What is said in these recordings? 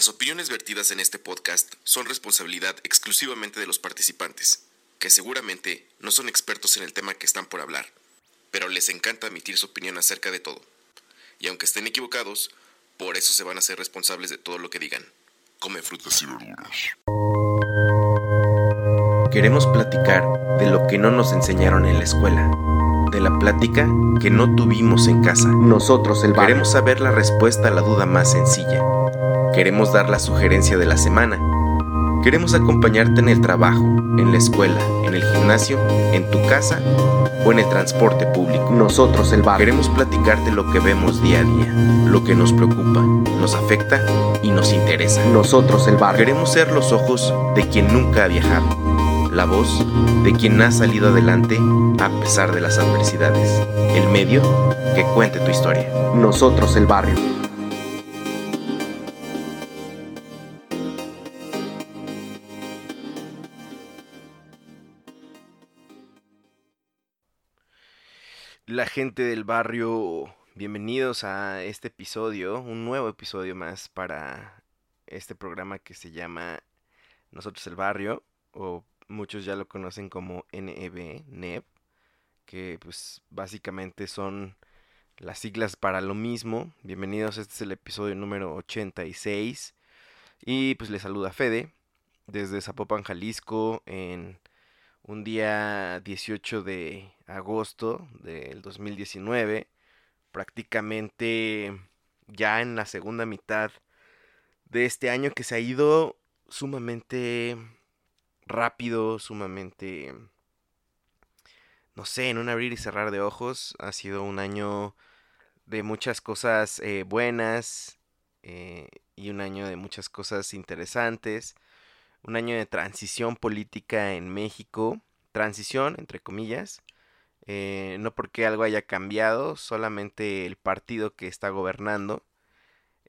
Las opiniones vertidas en este podcast son responsabilidad exclusivamente de los participantes, que seguramente no son expertos en el tema que están por hablar, pero les encanta emitir su opinión acerca de todo. Y aunque estén equivocados, por eso se van a ser responsables de todo lo que digan. Come frutas y verduras. Queremos platicar de lo que no nos enseñaron en la escuela, de la plática que no tuvimos en casa. Nosotros el barrio. Queremos saber la respuesta a la duda más sencilla. Queremos dar la sugerencia de la semana. Queremos acompañarte en el trabajo, en la escuela, en el gimnasio, en tu casa o en el transporte público. Nosotros el barrio. Queremos platicarte lo que vemos día a día, lo que nos preocupa, nos afecta y nos interesa. Nosotros el barrio. Queremos ser los ojos de quien nunca ha viajado, la voz de quien ha salido adelante a pesar de las adversidades, el medio que cuente tu historia. Nosotros el barrio. La gente del barrio, bienvenidos a este episodio, un nuevo episodio más para este programa que se llama Nosotros el Barrio, o muchos ya lo conocen como NEB, NEB, que pues básicamente son las siglas para lo mismo. Bienvenidos, este es el episodio número 86 y pues les saluda Fede desde Zapopan, Jalisco, en un día 18 de agosto del 2019, prácticamente ya en la segunda mitad de este año que se ha ido sumamente rápido, sumamente, no sé, en un abrir y cerrar de ojos. Ha sido un año de muchas cosas eh, buenas eh, y un año de muchas cosas interesantes. Un año de transición política en México. Transición, entre comillas. Eh, no porque algo haya cambiado, solamente el partido que está gobernando.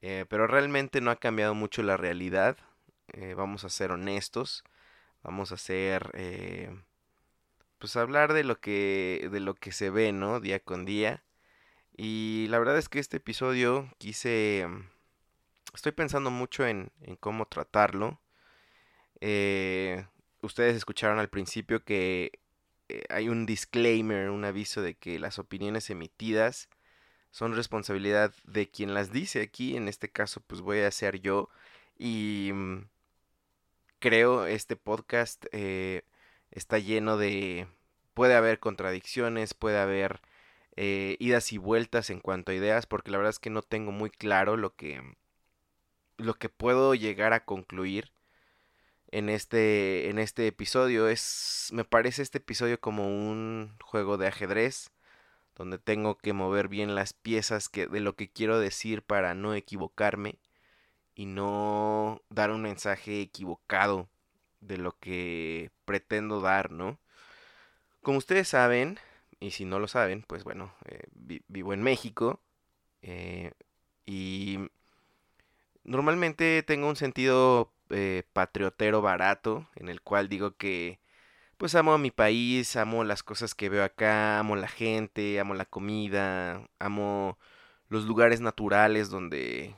pero realmente no ha cambiado mucho la realidad. vamos a ser honestos vamos a hacer eh, pues hablar de lo que de lo que se ve no día con día. Y la verdad es que este episodio quise estoy pensando mucho en, en cómo tratarlo. Eh, ustedes escucharon al principio que eh, hay un disclaimer un aviso de que las opiniones emitidas son responsabilidad de quien las dice. Aquí en este caso pues voy a ser yo. Y mm, creo este podcast eh, está lleno de... Puede haber contradicciones, puede haber eh, idas y vueltas en cuanto a ideas, porque la verdad es que no tengo muy claro lo que, lo que puedo llegar a concluir en este, en este episodio. Es, me parece este episodio como un juego de ajedrez, donde tengo que mover bien las piezas que, de lo que quiero decir para no equivocarme y no dar un mensaje equivocado de lo que pretendo dar, ¿no? Como ustedes saben, y si no lo saben, pues bueno, eh, vivo en México eh, y normalmente tengo un sentido eh, patriotero barato en el cual digo que pues amo a mi país, amo las cosas que veo acá, amo la gente, amo la comida, amo los lugares naturales donde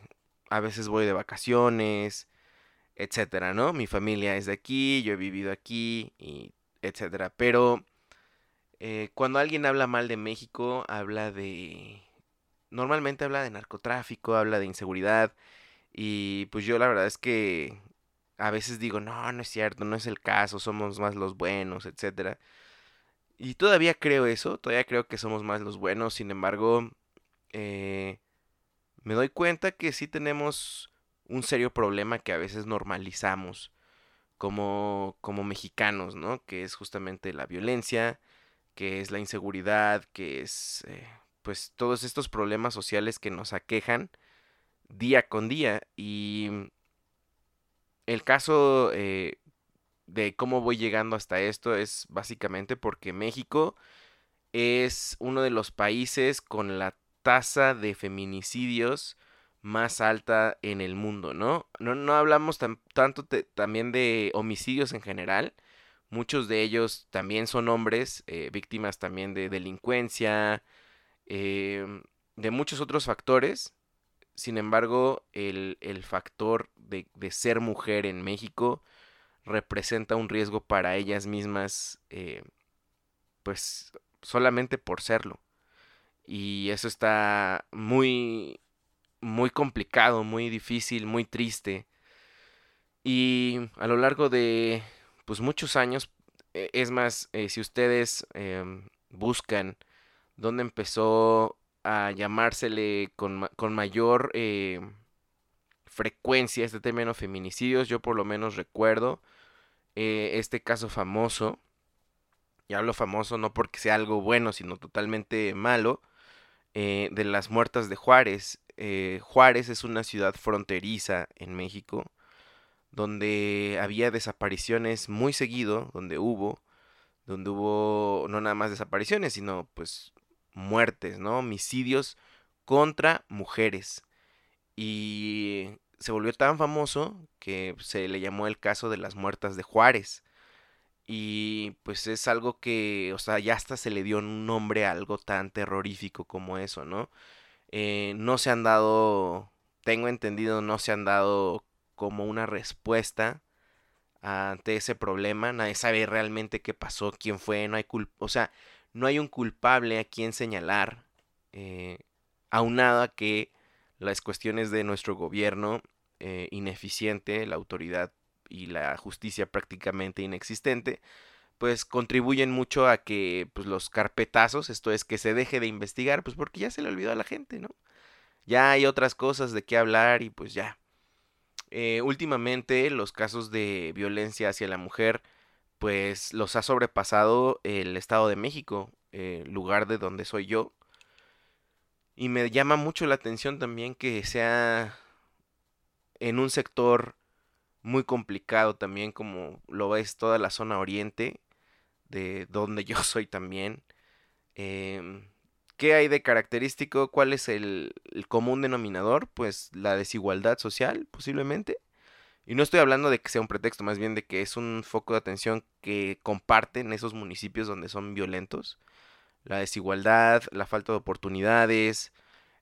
a veces voy de vacaciones, etcétera, ¿no? Mi familia es de aquí, yo he vivido aquí, y etcétera. Pero eh, cuando alguien habla mal de México, habla de... Normalmente habla de narcotráfico, habla de inseguridad. Y pues yo la verdad es que a veces digo, no, no es cierto, no es el caso, somos más los buenos, etcétera. Y todavía creo eso, todavía creo que somos más los buenos, sin embargo, eh, me doy cuenta que sí tenemos un serio problema que a veces normalizamos como, como mexicanos, ¿no? Que es justamente la violencia, que es la inseguridad, que es eh, pues todos estos problemas sociales que nos aquejan día con día. Y el caso eh, de cómo voy llegando hasta esto es básicamente porque México es uno de los países con la tasa de feminicidios más alta en el mundo, ¿no? No, no hablamos tanto también de homicidios en general. Muchos de ellos también son hombres, eh, víctimas también de delincuencia, em, de muchos otros factores. Sin embargo, el, el factor de, de ser mujer en México representa un riesgo para ellas mismas, eh, pues solamente por serlo. Y eso está muy, muy complicado, muy difícil, muy triste. Y a lo largo de, pues muchos años, e, es más, eh, si ustedes em, buscan dónde empezó a llamársele con, con mayor eh, frecuencia este término feminicidios, yo por lo menos recuerdo eh, este caso famoso, y hablo famoso no porque sea algo bueno, sino totalmente malo, eh, de las muertas de Juárez. Eh, Juárez es una ciudad fronteriza en México, donde había desapariciones muy seguido, donde hubo, donde hubo no nada más desapariciones, sino pues muertes, ¿no? Homicidios contra mujeres. Y se volvió tan famoso que se le llamó el caso de las muertas de Juárez. Y pues es algo que, o sea, ya hasta se le dio un nombre a algo tan terrorífico como eso, ¿no? Eh, no se han dado, tengo entendido, no se han dado como una respuesta ante ese problema. Nadie sabe realmente qué pasó, quién fue, no hay culpa, o sea, no hay un culpable a quien señalar, eh, aunado a que las cuestiones de nuestro gobierno eh, ineficiente, la autoridad y la justicia prácticamente inexistente, pues contribuyen mucho a que pues, los carpetazos, esto es que se deje de investigar, pues porque ya se le olvidó a la gente, ¿no? Ya hay otras cosas de qué hablar y pues ya. Eh, últimamente los casos de violencia hacia la mujer, pues los ha sobrepasado el Estado de México, eh, lugar de donde soy yo. Y me llama mucho la atención también que sea en un sector muy complicado también como lo ves toda la zona oriente de donde yo soy también. Em, ¿Qué hay de característico? ¿Cuál es el, común denominador? Pues la desigualdad social, posiblemente. Y no estoy hablando de que sea un pretexto, más bien de que es un foco de atención que comparten esos municipios donde son violentos. La desigualdad, la falta de oportunidades,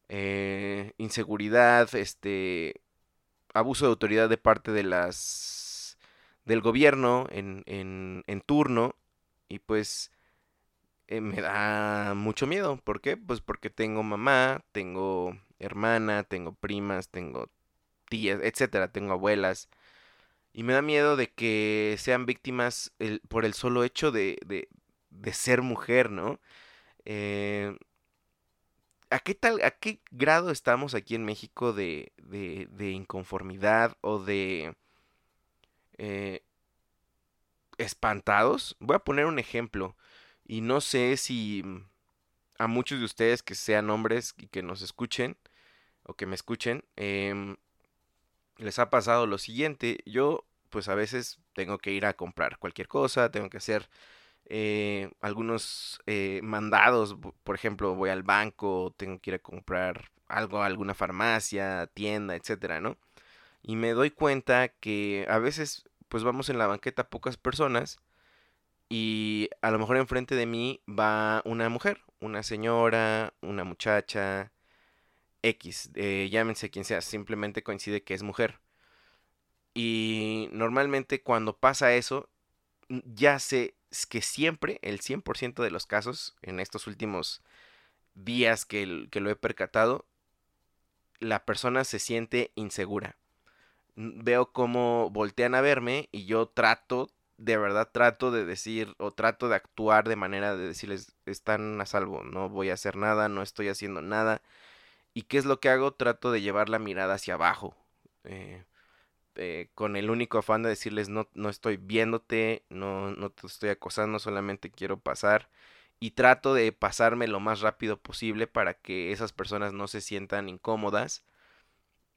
eh, inseguridad, este, abuso de autoridad de parte de las del gobierno en, en, en turno y pues eh, me da mucho miedo. ¿Por qué? Pues porque tengo mamá, tengo hermana, tengo primas, tengo tías, etcétera, tengo abuelas. Y me da miedo de que sean víctimas por el solo hecho de, de, de ser mujer, ¿no? Eh, ¿a qué tal, a qué grado estamos aquí en México de, de, inconformidad o de eh, espantados? Voy a poner un ejemplo y no sé si a muchos de ustedes que sean hombres y que nos escuchen o que me escuchen, em, les ha pasado lo siguiente. Yo pues a veces tengo que ir a comprar cualquier cosa, tengo que hacer eh, algunos eh, mandados, por ejemplo, voy al banco, tengo que ir a comprar algo alguna farmacia, tienda, etcétera, ¿no? Y me doy cuenta que a veces, pues vamos en la banqueta pocas personas y a lo mejor enfrente de mí va una mujer, una señora, una muchacha, X, eh, llámense quien sea, simplemente coincide que es mujer. Y normalmente cuando pasa eso, ya se que siempre, el 100% de los casos, en estos últimos días que, que, lo he percatado, la persona se siente insegura. Veo cómo voltean a verme y yo trato, de verdad trato de decir o trato de actuar de manera de decirles, están a salvo, no voy a hacer nada, no estoy haciendo nada. ¿Y qué es lo que hago? Trato de llevar la mirada hacia abajo. Eh, eh, con el único afán de decirles no, no estoy viéndote, no, no te estoy acosando, solamente quiero pasar y trato de pasarme lo más rápido posible para que esas personas no se sientan incómodas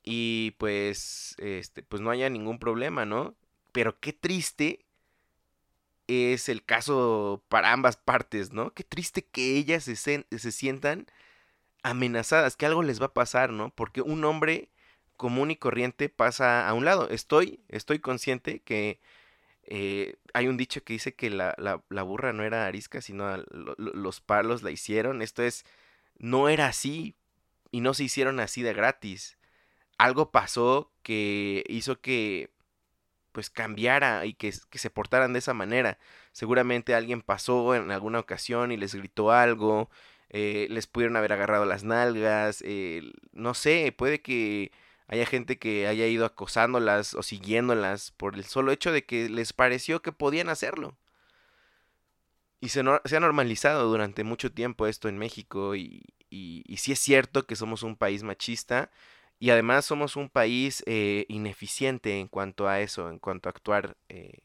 y pues este pues no haya ningún problema, ¿no? Pero qué triste es el caso para ambas partes, ¿no? Qué triste que ellas se, se sientan amenazadas, que algo les va a pasar, ¿no? Porque un hombre común y corriente pasa a un lado. Estoy, estoy consciente que eh, hay un dicho que dice que la, la, burra no era arisca, sino los palos la hicieron. Esto es, no era así y no se hicieron así de gratis. algo pasó que hizo que pues cambiara y que, que, se portaran de esa manera. Seguramente alguien pasó en alguna ocasión y les gritó algo, eh, les pudieron haber agarrado las nalgas, no sé, puede que haya gente que haya ido acosándolas o siguiéndolas por el solo hecho de que les pareció que podían hacerlo. Y se, se ha normalizado durante mucho tiempo esto en México y, y, sí es cierto que somos un país machista y además somos un país eh, ineficiente en cuanto a eso, en cuanto a actuar eh,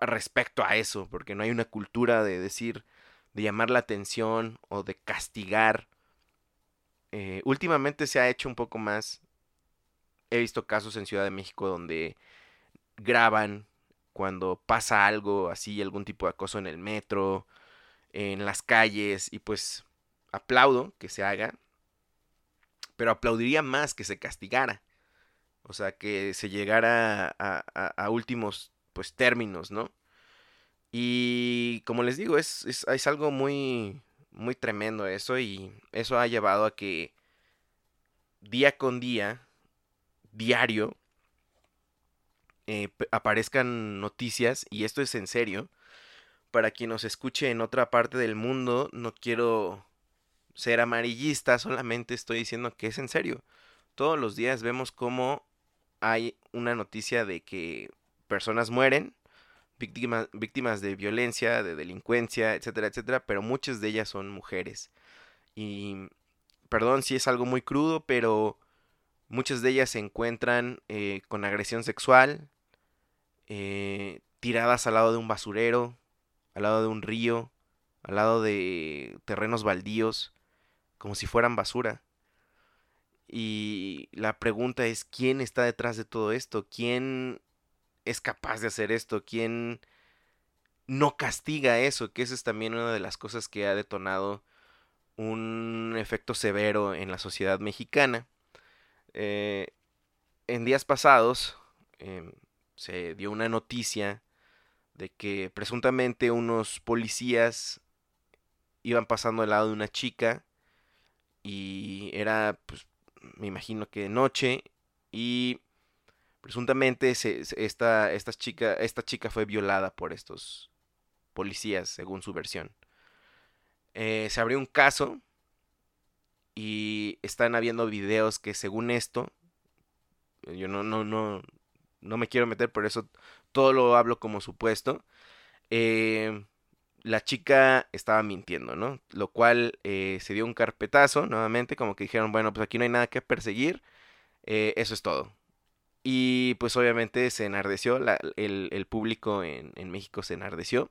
respecto a eso, porque no hay una cultura de decir, de llamar la atención o de castigar. Eh, últimamente se ha hecho un poco más. He visto casos en Ciudad de México donde graban cuando pasa algo así, algún tipo de acoso en el metro, en las calles, y pues aplaudo que se haga, pero aplaudiría más que se castigara. O sea, que se llegara a, últimos pues términos, ¿no? Y como les digo, es, es, algo muy, muy tremendo eso y eso ha llevado a que día con día, diario, eh, aparezcan noticias, y esto es en serio, para quien nos escuche en otra parte del mundo, no quiero ser amarillista, solamente estoy diciendo que es en serio. Todos los días vemos cómo hay una noticia de que personas mueren, víctimas, víctimas de violencia, de delincuencia, etcétera, etcétera, pero muchas de ellas son mujeres. Y perdón si es algo muy crudo, pero muchas de ellas se encuentran eh, con agresión sexual, eh, tiradas al lado de un basurero, al lado de un río, al lado de terrenos baldíos, como si fueran basura. Y la pregunta es, ¿quién está detrás de todo esto? ¿Quién es capaz de hacer esto? ¿Quién no castiga eso? Que esa es también una de las cosas que ha detonado un efecto severo en la sociedad mexicana. Eh, en días pasados em, se dio una noticia de que presuntamente unos policías iban pasando al lado de una chica y era, pues, me imagino que de noche y presuntamente esta, esta, chica, esta chica fue violada por estos policías, según su versión. Eh, se abrió un caso y están habiendo videos que según esto, yo no, no, no, no me quiero meter, por eso todo lo hablo como supuesto. Eh, la chica estaba mintiendo, ¿no? Lo cual eh, se dio un carpetazo nuevamente, como que dijeron, bueno, pues aquí no hay nada que perseguir, eh, eso es todo. Y pues obviamente se enardeció, el, público en, en, México se enardeció.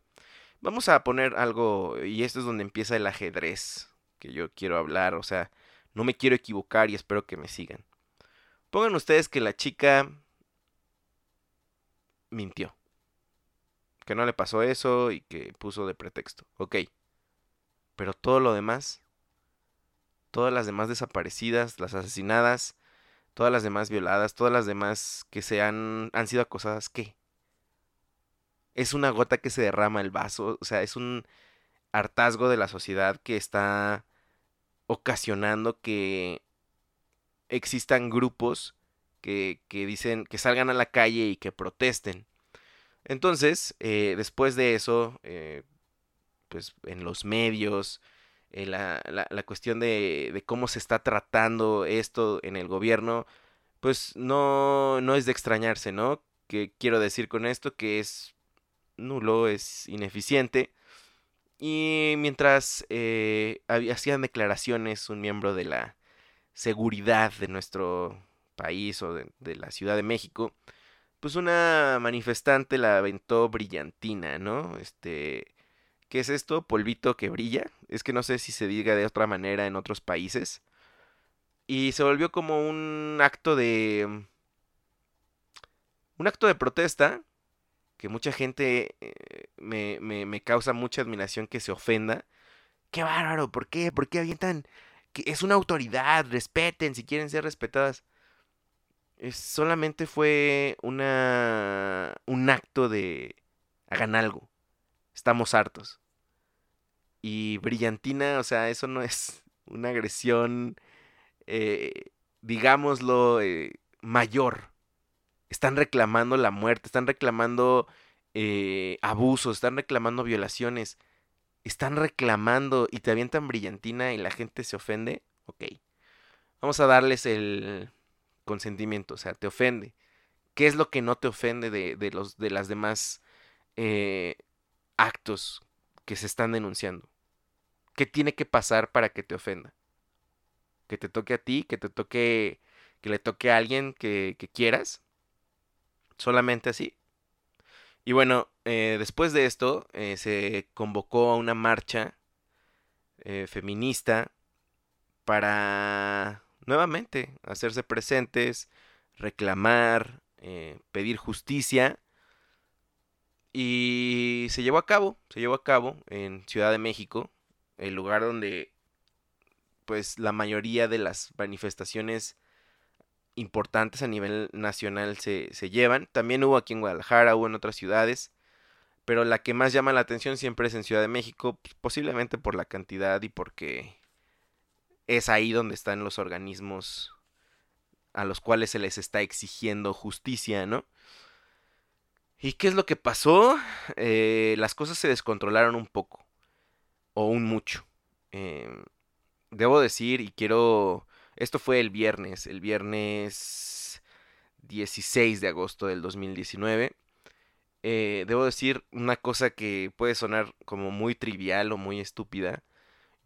Vamos a poner algo, y esto es donde empieza el ajedrez que yo quiero hablar, o sea, no me quiero equivocar y espero que me sigan. Pongan ustedes que la chica mintió que no le pasó eso y que puso de pretexto. Ok. Pero todo lo demás, todas las demás desaparecidas, las asesinadas, todas las demás violadas, todas las demás que se han, han sido acosadas, ¿qué? Es una gota que se derrama el vaso, o sea, es un hartazgo de la sociedad que está ocasionando que existan grupos que, que dicen que salgan a la calle y que protesten entonces, eh, después de eso, eh, pues en los medios, eh, la, la, cuestión de, de, cómo se está tratando esto en el gobierno, pues no, no es de extrañarse, ¿no? Que quiero decir con esto que es nulo, es ineficiente. Y mientras hacían declaraciones un miembro de la seguridad de nuestro país o de la Ciudad de México, pues una manifestante la aventó brillantina, ¿no? Este, ¿qué es esto? Polvito que brilla. Es que no sé si se diga de otra manera en otros países. Y se volvió como un acto de... Un acto de protesta que mucha gente eh, me, me, me, causa mucha admiración que se ofenda. ¡Qué bárbaro! ¿Por qué? ¿Por qué avientan? Que es una autoridad, respeten si quieren ser respetadas solamente fue una, un acto de hagan algo. Estamos hartos. Y brillantina, o sea, eso no es una agresión eh, digámoslo, eh, mayor. Están reclamando la muerte, están reclamando eh, abusos, están reclamando violaciones, están reclamando y te avientan brillantina y la gente se ofende. Ok, vamos a darles el consentimiento, o sea, te ofende. ¿Qué es lo que no te ofende de, de los, de las demás actos que se están denunciando? ¿Qué tiene que pasar para que te ofenda? Que te toque a ti, que te toque, que le toque a alguien que, quieras. Solamente así. Y bueno, eh, después de esto eh, se convocó a una marcha eh, feminista para nuevamente hacerse presentes, reclamar, pedir justicia. Y se llevó a cabo, se llevó a cabo en Ciudad de México, el lugar donde pues la mayoría de las manifestaciones importantes a nivel nacional se, se, llevan. También hubo aquí en Guadalajara, hubo en otras ciudades, pero la que más llama la atención siempre es en Ciudad de México, pues, posiblemente por la cantidad y porque es ahí donde están los organismos a los cuales se les está exigiendo justicia, ¿no? ¿Y qué es lo que pasó? Eh, las cosas se descontrolaron un poco, o un mucho. Eh, debo decir, y quiero... Esto fue el viernes, el viernes 16 de agosto del 2019. Eh, debo decir una cosa que puede sonar como muy trivial o muy estúpida.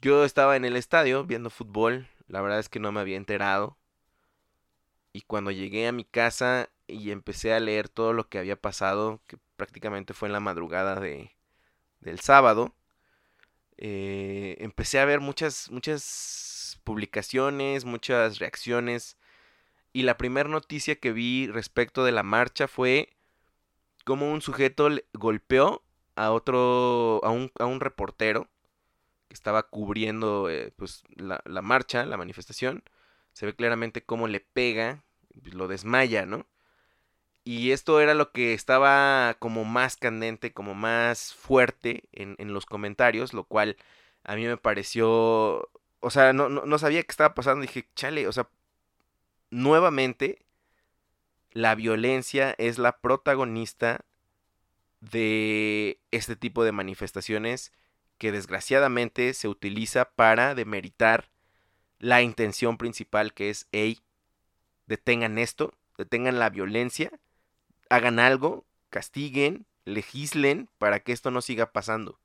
Yo estaba en el estadio viendo fútbol, la verdad es que no me había enterado. Y cuando llegué a mi casa y empecé a leer todo lo que había pasado, que prácticamente fue en la madrugada de, del sábado, eh, empecé a ver muchas, muchas publicaciones, muchas reacciones. Y la primera noticia que vi respecto de la marcha fue como un sujeto golpeó a otro, a un, a un reportero que estaba cubriendo eh, pues, la, la, marcha, la manifestación. Se ve claramente cómo le pega, pues, lo desmaya, ¿no? Y esto era lo que estaba como más candente, como más fuerte en, en los comentarios, lo cual a mí me pareció, o sea, no, no, no sabía qué estaba pasando. Dije, chale, o sea, nuevamente la violencia es la protagonista de este tipo de manifestaciones que desgraciadamente se utiliza para demeritar la intención principal que es, hey, detengan esto, detengan la violencia hagan algo, castiguen, legislen para que esto no siga pasando.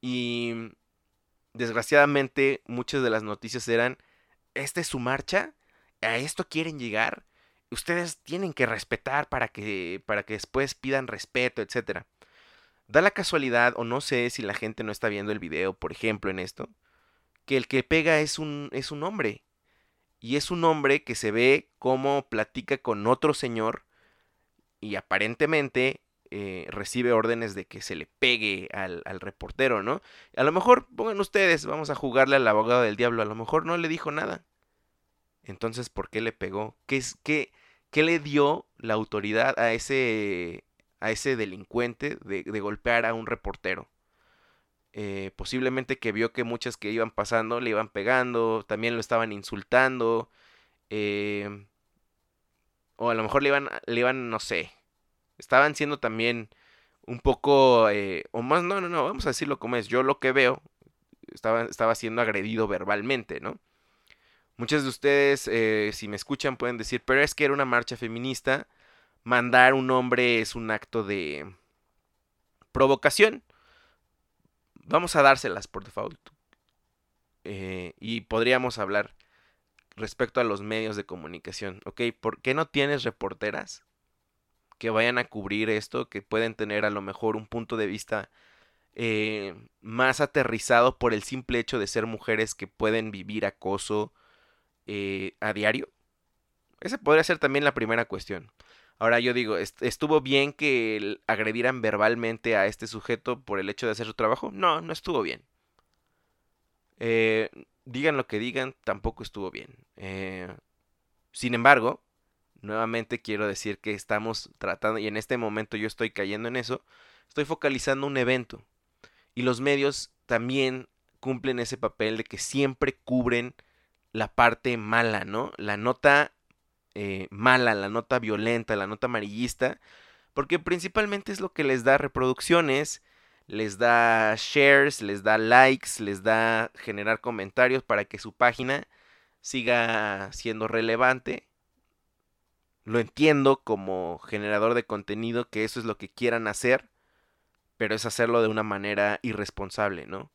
Y desgraciadamente muchas de las noticias eran, esta es su marcha, a esto quieren llegar, ustedes tienen que respetar para que, para que después pidan respeto, etc. Da la casualidad, o no sé si la gente no está viendo el video, por ejemplo, en esto, que el que pega es un, es un hombre. Y es un hombre que se ve como platica con otro señor y aparentemente eh, recibe órdenes de que se le pegue al, al, reportero, ¿no? A lo mejor, pongan ustedes, vamos a jugarle al abogado del diablo, a lo mejor no le dijo nada. Entonces, ¿por qué le pegó? ¿Qué, es, qué, qué le dio la autoridad a ese, a ese delincuente de, de golpear a un reportero? Eh, posiblemente que vio que muchas que iban pasando le iban pegando, también lo estaban insultando. Eh, o a lo mejor le iban, le iban, no sé. Estaban siendo también un poco, eh, o más, no, no, no, vamos a decirlo como es. Yo lo que veo, estaba, estaba siendo agredido verbalmente, ¿no? Muchos de ustedes, eh, si me escuchan, pueden decir, pero es que era una marcha feminista. Mandar un hombre es un acto de provocación. Vamos a dárselas por default. Eh, y podríamos hablar respecto a los medios de comunicación, ¿ok? ¿Por qué no tienes reporteras que vayan a cubrir esto, que pueden tener a lo mejor un punto de vista eh, más aterrizado por el simple hecho de ser mujeres que pueden vivir acoso eh, a diario? Esa podría ser también la primera cuestión. Ahora yo digo, ¿estuvo bien que agredieran verbalmente a este sujeto por el hecho de hacer su trabajo? No, no estuvo bien. Eh, digan lo que digan, tampoco estuvo bien. Eh, sin embargo, nuevamente quiero decir que estamos tratando, y en este momento yo estoy cayendo en eso, estoy focalizando un evento. Y los medios también cumplen ese papel de que siempre cubren la parte mala, ¿no? La nota eh, mala, la nota violenta, la nota amarillista, porque principalmente es lo que les da reproducciones, les da shares, les da likes, les da generar comentarios para que su página siga siendo relevante. Lo entiendo como generador de contenido que eso es lo que quieran hacer, pero es hacerlo de una manera irresponsable, ¿no?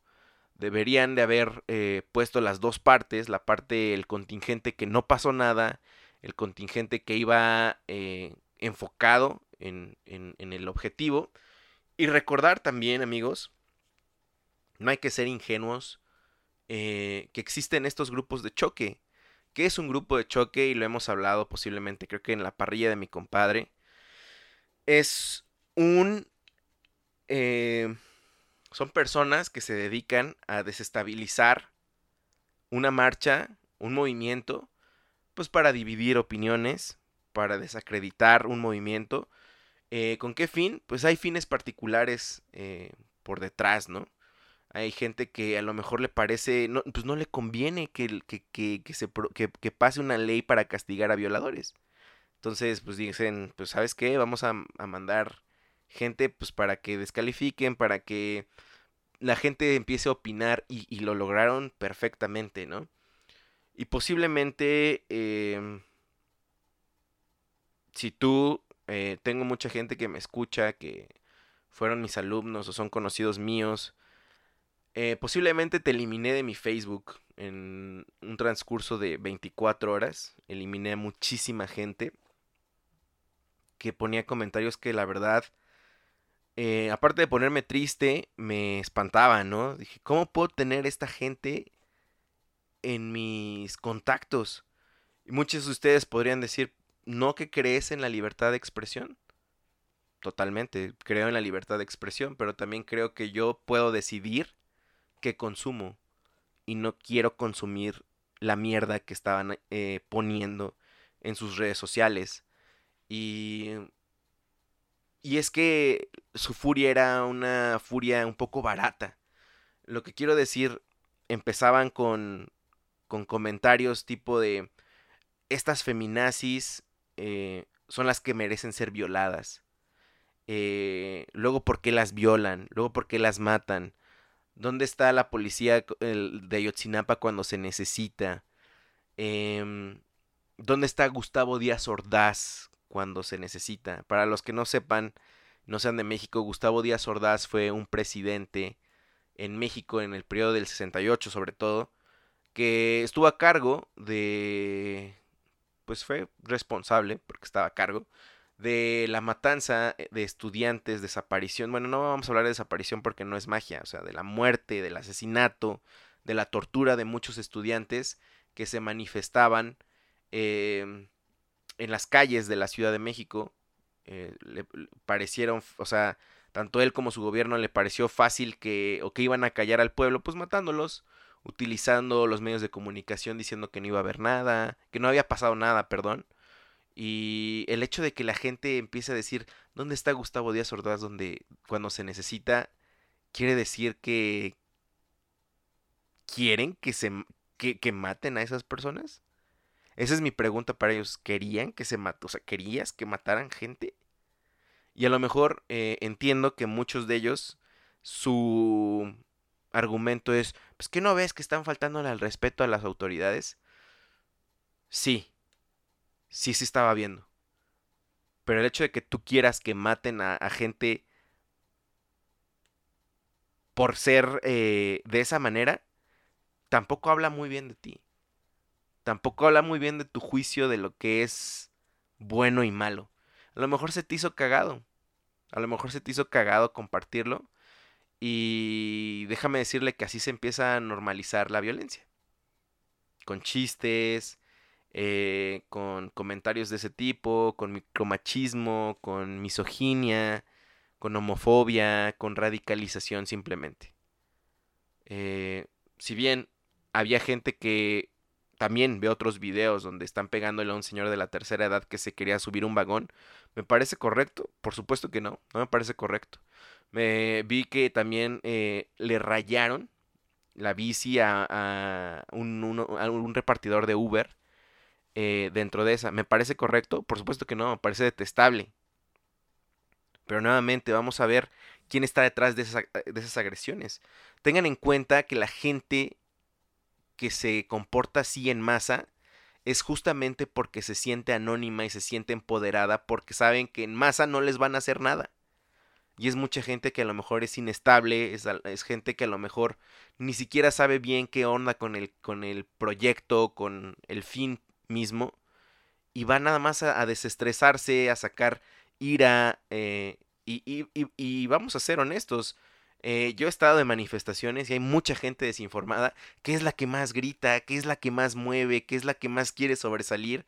Deberían de haber eh, puesto las dos partes, la parte el contingente que no pasó nada, el contingente que iba eh, enfocado en, en el objetivo. Y recordar también, amigos, no hay que ser ingenuos, eh, que existen estos grupos de choque. ¿Qué es un grupo de choque? Y lo hemos hablado posiblemente, creo que en la parrilla de mi compadre. Es un... Eh, son personas que se dedican a desestabilizar una marcha, un movimiento, pues para dividir opiniones, para desacreditar un movimiento. Eh, ¿Con qué fin? Pues hay fines particulares eh, por detrás, ¿no? Hay gente que a lo mejor le parece, pues no le conviene que, que, que, se, que, pase una ley para castigar a violadores. Entonces, pues dicen, pues sabes qué, vamos a, a mandar gente pues para que descalifiquen, para que la gente empiece a opinar y, lo lograron perfectamente, ¿no? Y posiblemente, eh, si tú, eh, tengo mucha gente que me escucha, que fueron mis alumnos o son conocidos míos, eh, posiblemente te eliminé de mi Facebook en un transcurso de 24 horas. Eliminé a muchísima gente que ponía comentarios que la verdad, eh, aparte de ponerme triste, me espantaba, ¿no? Dije, ¿cómo puedo tener esta gente en mis contactos? Y muchos de ustedes podrían decir, ¿no que crees en la libertad de expresión? Totalmente, creo en la libertad de expresión, pero también creo que yo puedo decidir qué consumo y no quiero consumir la mierda que estaban eh, poniendo en sus redes sociales. Y, y es que su furia era una furia un poco barata. Lo que quiero decir, empezaban con, con comentarios tipo de, estas feminazis eh, son las que merecen ser violadas. Eh, luego, ¿por qué las violan? Luego, ¿por qué las matan? ¿Dónde está la policía de Ayotzinapa cuando se necesita? Em, ¿Dónde está Gustavo Díaz Ordaz cuando se necesita? Para los que no sepan, no sean de México, Gustavo Díaz Ordaz fue un presidente en México en el periodo del 68 sobre todo, que estuvo a cargo de... pues fue responsable, porque estaba a cargo, de la matanza eh, de estudiantes, desaparición, bueno, no vamos a hablar de desaparición porque no es magia, o sea, de la muerte, del asesinato, de la tortura de muchos estudiantes que se manifestaban em, en las calles de la Ciudad de México, eh, le, parecieron, o sea, tanto él como su gobierno le pareció fácil que, o que iban a callar al pueblo, pues matándolos, utilizando los medios de comunicación diciendo que no iba a haber nada, que no había pasado nada, perdón, y el hecho de que la gente empiece a decir, ¿dónde está Gustavo Díaz Ordaz donde, cuando se necesita? Quiere decir que quieren que, se, que, maten a esas personas. Esa es mi pregunta para ellos. ¿Querían que se maten? O sea, ¿querías que mataran gente? Y a lo mejor eh, entiendo que muchos de ellos, su argumento es, pues que no ves que están faltando al respeto a las autoridades. Sí, sí se estaba viendo. Pero el hecho de que tú quieras que maten a, gente por ser eh, de esa manera, tampoco habla muy bien de ti. Tampoco habla muy bien de tu juicio de lo que es bueno y malo. A lo mejor se te hizo cagado. A lo mejor se te hizo cagado compartirlo. Y déjame decirle que así se empieza a normalizar la violencia. Con chistes, eh, con comentarios de ese tipo, con micromachismo, con misoginia, con homofobia, con radicalización simplemente. Eh, si bien había gente que también ve otros videos donde están pegándole a un señor de la tercera edad que se quería subir un vagón, ¿me parece correcto? Por supuesto que no, no me parece correcto. Me vi que también eh, le rayaron la bici a, a un, un repartidor de Uber eh, dentro de esa. ¿Me parece correcto? Por supuesto que no, me parece detestable. Pero nuevamente vamos a ver quién está detrás de esas, de esas agresiones. Tengan en cuenta que la gente que se comporta así en masa es justamente porque se siente anónima y se siente empoderada porque saben que en masa no les van a hacer nada. Y es mucha gente que a lo mejor es inestable, es, es gente que a lo mejor ni siquiera sabe bien qué onda con el, con el proyecto, con el fin mismo. Y va nada más a, desestresarse, a sacar ira. eh, y, y- y- y vamos a ser honestos. eh, yo he estado en manifestaciones y hay mucha gente desinformada que es la que más grita, que es la que más mueve, que es la que más quiere sobresalir.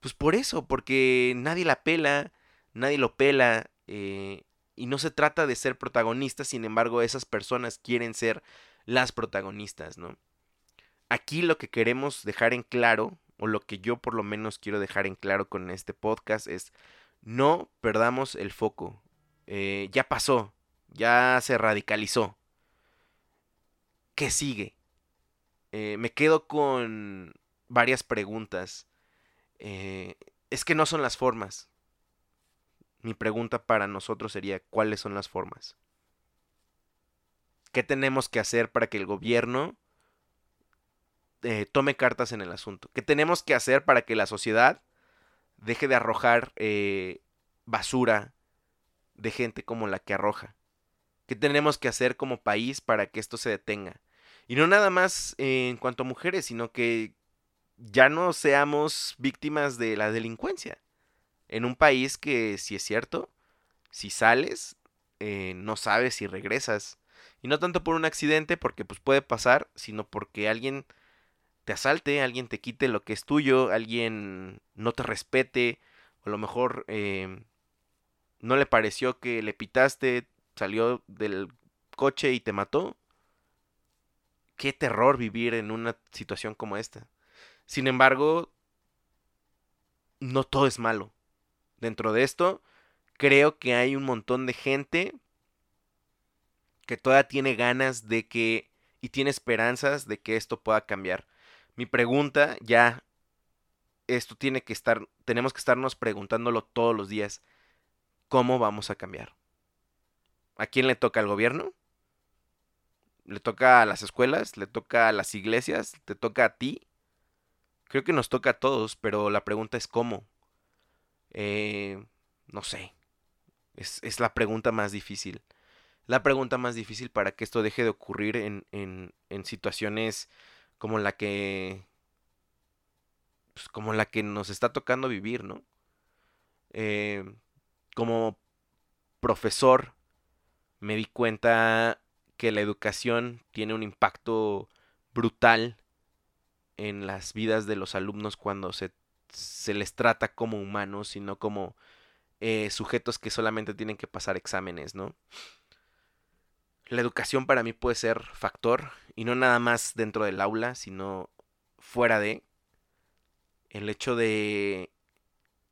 Pues por eso, porque nadie la pela, nadie lo pela. eh, y no se trata de ser protagonistas, sin embargo, esas personas quieren ser las protagonistas, ¿no? Aquí lo que queremos dejar en claro, o lo que yo por lo menos quiero dejar en claro con este podcast, es no perdamos el foco. Eh, ya pasó, ya se radicalizó. ¿Qué sigue? Eh, me quedo con varias preguntas. Eh, es que no son las formas. Mi pregunta para nosotros sería, ¿cuáles son las formas? ¿Qué tenemos que hacer para que el gobierno eh, tome cartas en el asunto? ¿Qué tenemos que hacer para que la sociedad deje de arrojar eh, basura de gente como la que arroja? ¿Qué tenemos que hacer como país para que esto se detenga? Y no nada más en cuanto a mujeres, sino que ya no seamos víctimas de la delincuencia. En un país que, si es cierto, si sales, eh, no sabes si regresas. Y no tanto por un accidente, porque pues puede pasar, sino porque alguien te asalte, alguien te quite lo que es tuyo, alguien no te respete, o a lo mejor eh, no le pareció que le pitaste, salió del coche y te mató. Qué terror vivir en una situación como esta. Sin embargo, no todo es malo. Dentro de esto, creo que hay un montón de gente que todavía tiene ganas de que y tiene esperanzas de que esto pueda cambiar. Mi pregunta ya esto tiene que estar tenemos que estarnos preguntándolo todos los días. ¿Cómo vamos a cambiar? ¿A quién le toca al gobierno? ¿Le toca a las escuelas? ¿Le toca a las iglesias? ¿Te toca a ti? Creo que nos toca a todos, pero la pregunta es cómo. Eh, no sé. Es, es la pregunta más difícil. La pregunta más difícil para que esto deje de ocurrir en, en, en situaciones como la que. Pues como la que nos está tocando vivir, ¿no? Eh, como profesor me di cuenta que la educación tiene un impacto brutal en las vidas de los alumnos cuando se, se les trata como humanos y no como eh, sujetos que solamente tienen que pasar exámenes, ¿no? La educación para mí puede ser factor y no nada más dentro del aula, sino fuera de el hecho de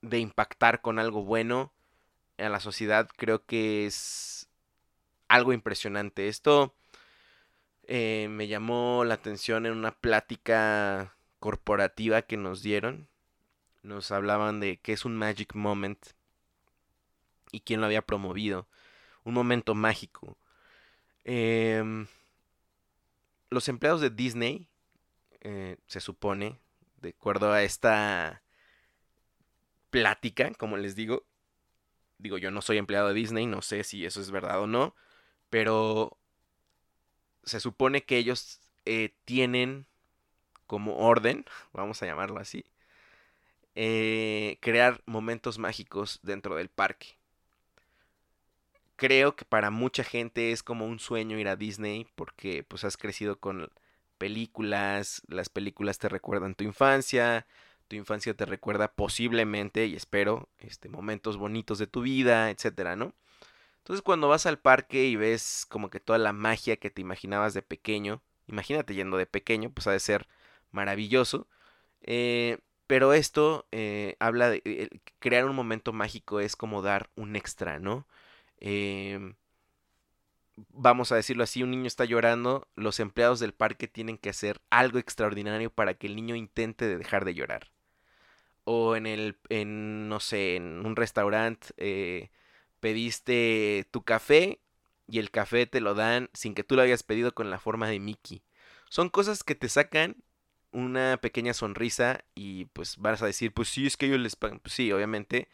de impactar con algo bueno a la sociedad creo que es algo impresionante. Esto eh, me llamó la atención en una plática corporativa que nos dieron. Nos hablaban de qué es un magic moment y quién lo había promovido. Un momento mágico. Em, los empleados de Disney, eh, se supone, de acuerdo a esta plática, como les digo, digo, yo no soy empleado de Disney, no sé si eso es verdad o no, pero se supone que ellos eh, tienen como orden, vamos a llamarlo así, eh, crear momentos mágicos dentro del parque. Creo que para mucha gente es como un sueño ir a Disney porque pues has crecido con películas, las películas te recuerdan tu infancia, tu infancia te recuerda posiblemente, y espero, este, momentos bonitos de tu vida, etcétera, ¿no? Entonces cuando vas al parque y ves como que toda la magia que te imaginabas de pequeño, imagínate yendo de pequeño, pues ha de ser maravilloso. eh, pero esto eh, habla de crear un momento mágico es como dar un extra, ¿no? Em, vamos a decirlo así, un niño está llorando, los empleados del parque tienen que hacer algo extraordinario para que el niño intente de dejar de llorar. O en el, en, no sé, en un restaurante eh, pediste tu café y el café te lo dan sin que tú lo hayas pedido con la forma de Mickey. Son cosas que te sacan una pequeña sonrisa y pues vas a decir, pues sí, es que ellos les. Pues sí, obviamente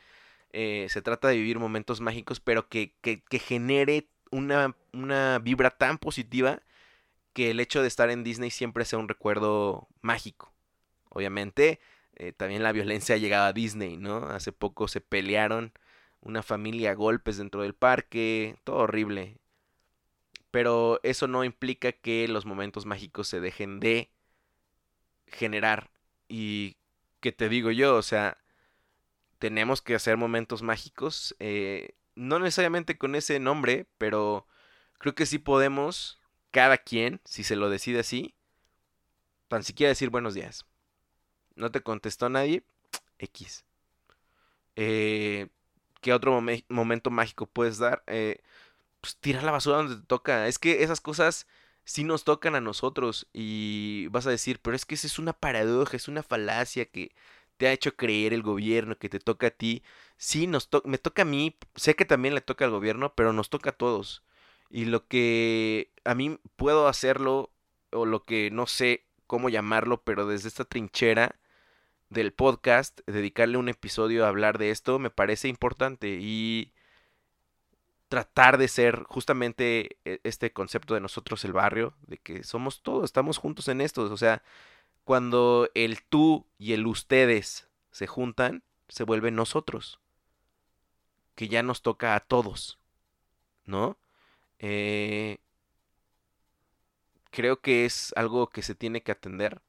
eh, se trata de vivir momentos mágicos, pero que, que, que genere una, una vibra tan positiva que el hecho de estar en Disney siempre sea un recuerdo mágico. Obviamente, eh, también la violencia ha llegado a Disney, ¿no? Hace poco se pelearon una familia a golpes dentro del parque, todo horrible. Pero eso no implica que los momentos mágicos se dejen de generar. Y que te digo yo, o sea, tenemos que hacer momentos mágicos. Eh, no necesariamente con ese nombre, pero creo que sí podemos, cada quien, si se lo decide así, tan siquiera decir buenos días. No te contestó nadie, X. Eh, ¿Qué otro momento mágico puedes dar? Eh, pues tirar la basura donde te toca. Es que esas cosas sí nos tocan a nosotros y vas a decir, pero es que esa es una paradoja, es una falacia que te ha hecho creer el gobierno, que te toca a ti. Sí, nos me toca a mí, sé que también le toca al gobierno, pero nos toca a todos. Y lo que a mí puedo hacerlo, o lo que no sé cómo llamarlo, pero desde esta trinchera del podcast, dedicarle un episodio a hablar de esto, me parece importante. Y tratar de ser justamente e, este concepto de nosotros el barrio, de que somos todos, estamos juntos en esto. O sea, cuando el tú y el ustedes se juntan, se vuelven nosotros. Que ya nos toca a todos. ¿No? Eh, creo que es algo que se tiene que atender.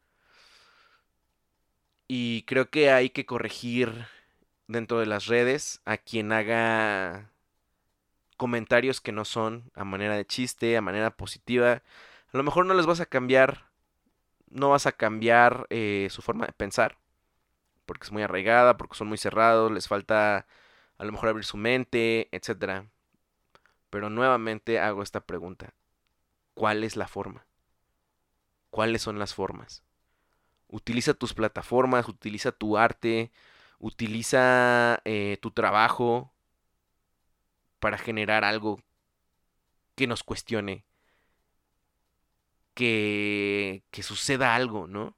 Y creo que hay que corregir dentro de las redes a quien haga comentarios que no son a manera de chiste, a manera positiva. A lo mejor no les vas a cambiar no vas a cambiar eh, su forma de pensar, porque es muy arraigada, porque son muy cerrados, les falta a lo mejor abrir su mente, etc. Pero nuevamente hago esta pregunta. ¿Cuál es la forma? ¿Cuáles son las formas? Utiliza tus plataformas, utiliza tu arte, utiliza eh, tu trabajo para generar algo que nos cuestione, que, suceda algo, ¿no?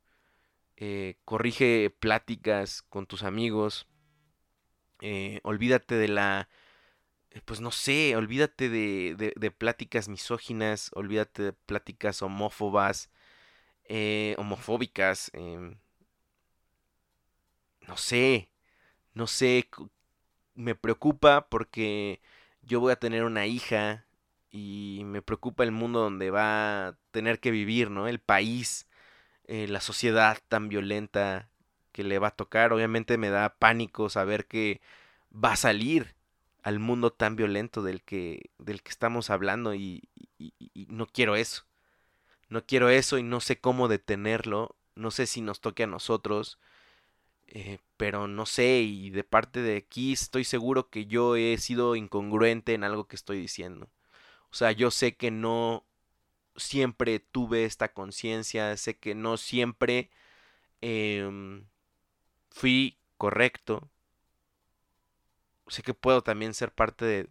Eh, corrige pláticas con tus amigos. Eh, olvídate de la... Eh, pues no sé, olvídate de, de, pláticas misóginas, olvídate de pláticas homófobas, homofóbicas. Em, no sé, no sé, me preocupa porque yo voy a tener una hija y me preocupa el mundo donde va a tener que vivir, ¿no? El país, eh, la sociedad tan violenta que le va a tocar. Obviamente me da pánico saber que va a salir al mundo tan violento del que, del que estamos hablando y, no quiero eso. No quiero eso y no sé cómo detenerlo. No sé si nos toque a nosotros. Eh, pero no sé, y de parte de aquí estoy seguro que yo he sido incongruente en algo que estoy diciendo. O sea, yo sé que no siempre tuve esta conciencia, sé que no siempre em, fui correcto. Sé que puedo también ser parte de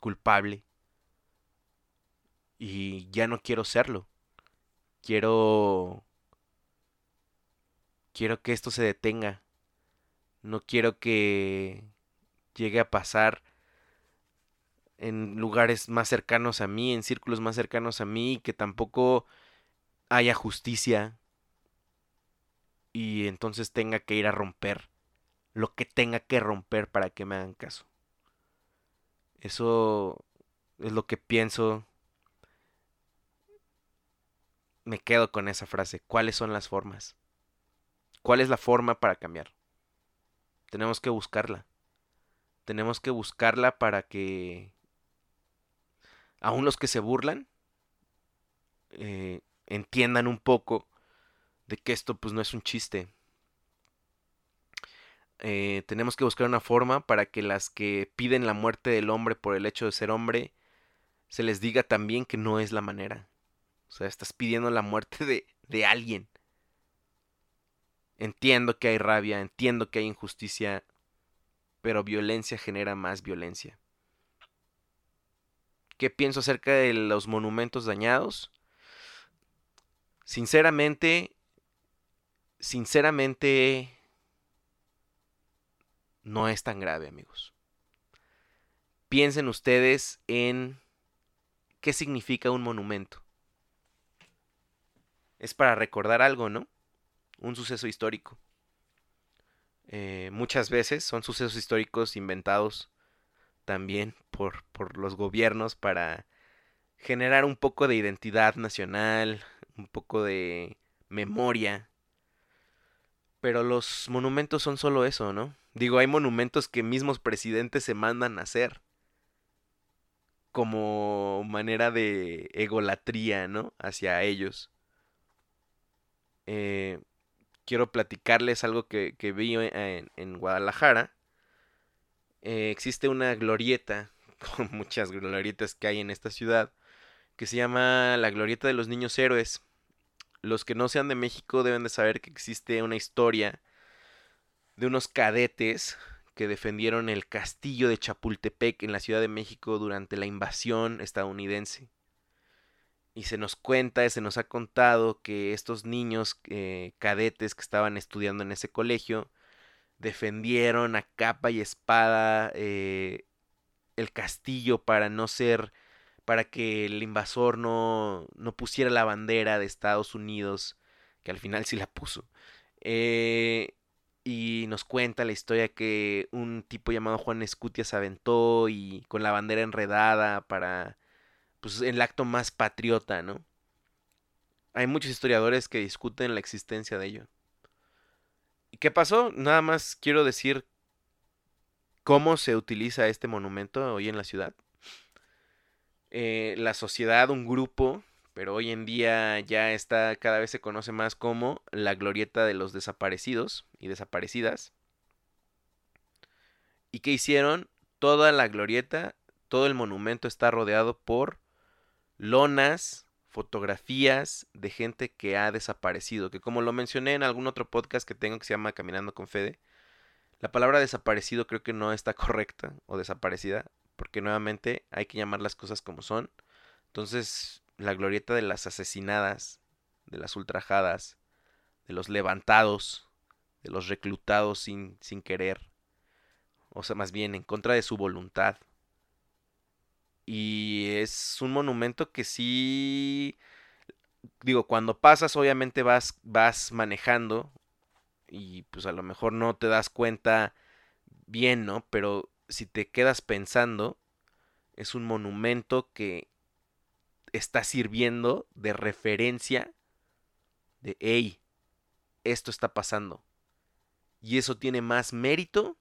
culpable. Y ya no quiero serlo. Quiero... Quiero que esto se detenga. No quiero que llegue a pasar en lugares más cercanos a mí, en círculos más cercanos a mí, que tampoco haya justicia y entonces tenga que ir a romper lo que tenga que romper para que me hagan caso. Eso es lo que pienso. Me quedo con esa frase. ¿Cuáles son las formas? ¿Cuál es la forma para cambiar? Tenemos que buscarla. Tenemos que buscarla para que aún los que se burlan eh, entiendan un poco de que esto pues no es un chiste. Eh, tenemos que buscar una forma para que las que piden la muerte del hombre por el hecho de ser hombre se les diga también que no es la manera. O sea, estás pidiendo la muerte de, de alguien. Entiendo que hay rabia, entiendo que hay injusticia, pero violencia genera más violencia. ¿Qué pienso acerca de los monumentos dañados? Sinceramente, sinceramente, no es tan grave, amigos. Piensen ustedes en qué significa un monumento. Es para recordar algo, ¿no? Un suceso histórico. Eh, muchas veces son sucesos históricos inventados también por, por los gobiernos para generar un poco de identidad nacional, un poco de memoria. Pero los monumentos son solo eso, ¿no? Digo, hay monumentos que mismos presidentes se mandan a hacer. Como manera de egolatría, ¿no? Hacia ellos. Eh, quiero platicarles algo que, vi en, en Guadalajara. Eh, existe una glorieta, con muchas glorietas que hay en esta ciudad, que se llama la Glorieta de los Niños Héroes. Los que no sean de México deben de saber que existe una historia de unos cadetes que defendieron el castillo de Chapultepec en la Ciudad de México durante la invasión estadounidense. Y se nos cuenta, se nos ha contado que estos niños eh, cadetes que estaban estudiando en ese colegio defendieron a capa y espada eh, el castillo para no ser para que el invasor no, no pusiera la bandera de Estados Unidos, que al final sí la puso. Eh, y nos cuenta la historia que un tipo llamado Juan Escutia se aventó y con la bandera enredada para pues el acto más patriota, ¿no? Hay muchos historiadores que discuten la existencia de ello. ¿Y qué pasó? Nada más quiero decir cómo se utiliza este monumento hoy en la ciudad. Eh, la sociedad, un grupo, pero hoy en día ya está, cada vez se conoce más como la glorieta de los desaparecidos y desaparecidas. ¿Y qué hicieron? Toda la glorieta, todo el monumento está rodeado por lonas, fotografías de gente que ha desaparecido, que como lo mencioné en algún otro podcast que tengo que se llama Caminando con Fede, la palabra desaparecido creo que no está correcta o desaparecida, porque nuevamente hay que llamar las cosas como son. Entonces, la glorieta de las asesinadas, de las ultrajadas, de los levantados, de los reclutados sin, sin querer, o sea, más bien en contra de su voluntad. Y es un monumento que sí, digo, cuando pasas obviamente vas, vas manejando y pues a lo mejor no te das cuenta bien, ¿no? Pero si te quedas pensando, es un monumento que está sirviendo de referencia de, hey, esto está pasando. Y eso tiene más mérito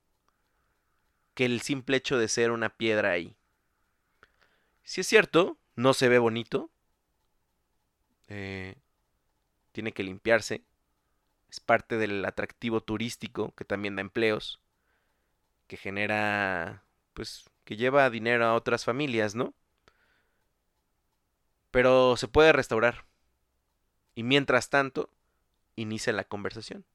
que el simple hecho de ser una piedra ahí. Si es cierto, no se ve bonito. Eh, tiene que limpiarse. Es parte del atractivo turístico que también da empleos que genera, pues, que lleva dinero a otras familias, ¿no? Pero se puede restaurar. Y mientras tanto, inicia la conversación.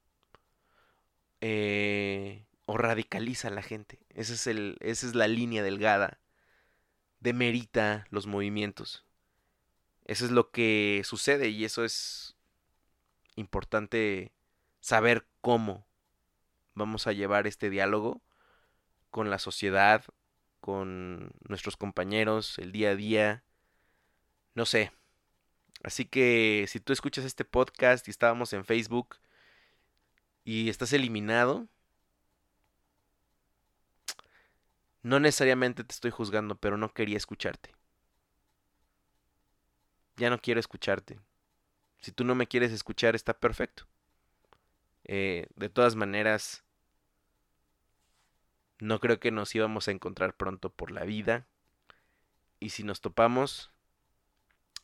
Eh, o radicaliza a la gente. Ese es el, esa es la línea delgada. Demerita los movimientos. Eso es lo que sucede y eso es importante saber cómo vamos a llevar este diálogo con la sociedad, con nuestros compañeros, el día a día, no sé. Así que si tú escuchas este podcast y estábamos en Facebook y estás eliminado, no necesariamente te estoy juzgando, pero no quería escucharte. Ya no quiero escucharte. Si tú no me quieres escuchar, está perfecto. Eh, de todas maneras, no creo que nos íbamos a encontrar pronto por la vida. Y si nos topamos,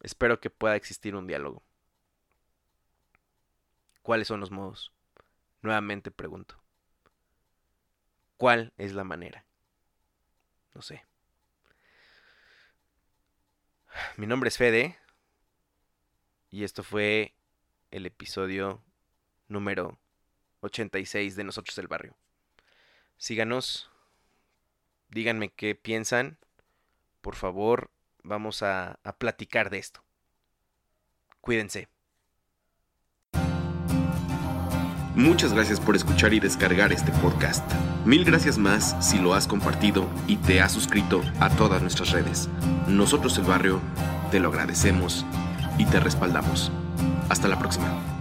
espero que pueda existir un diálogo. ¿Cuáles son los modos? Nuevamente pregunto. ¿Cuál es la manera? No sé. Mi nombre es Fede y esto fue el episodio número 86 de Nosotros el Barrio. Síganos, díganme qué piensan, por favor, vamos a, a platicar de esto. Cuídense. Muchas gracias por escuchar y descargar este podcast. Mil gracias más si lo has compartido y te has suscrito a todas nuestras redes. Nosotros el barrio te lo agradecemos y te respaldamos. Hasta la próxima.